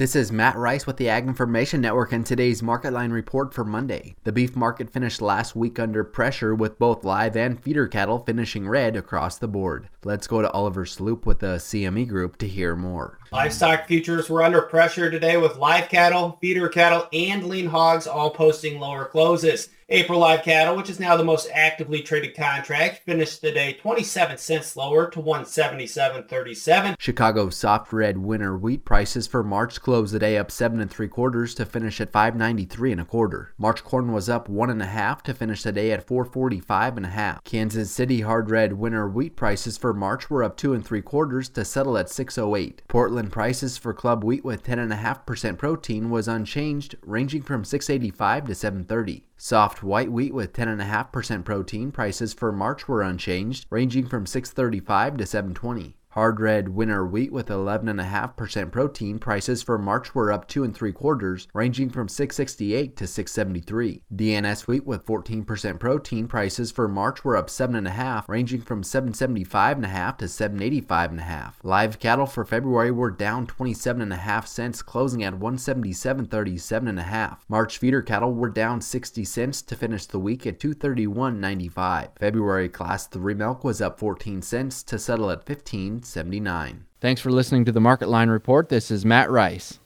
This is Matt Rice with the Ag Information Network and today's Market Line report for Monday. The beef market finished last week under pressure with both live and feeder cattle finishing red across the board. Let's go to Oliver Sloup with the CME Group to hear more. Livestock futures were under pressure today with live cattle, feeder cattle, and lean hogs all posting lower closes. April live cattle, which is now the most actively traded contract, finished today 27 cents lower to 177.37. Chicago soft red winter wheat prices for March closed the day up seven and three quarters to finish at 593 and a quarter. March corn was up one and a half to finish the day at 445 and a half. Kansas City hard red winter wheat prices for March were up two and three quarters to settle at 608. Portland prices for club wheat with 10.5% protein was unchanged, ranging from 685 to 730. Soft white wheat with 10.5% protein prices for March were unchanged, ranging from 635 to 720. Hard red winter wheat with 11.5% protein prices for March were up 2 and 3 quarters, ranging from 668 to 673. DNS wheat with 14% protein prices for March were up 7.5, ranging from 775.5 to 785.5. Live cattle for February were down 27.5 cents, closing at 177.37.5. March feeder cattle were down 60 cents to finish the week at 231.95. February class 3 milk was up 14 cents to settle at 15 1979. Thanks for listening to the Market Line Report. This is Matt Rice.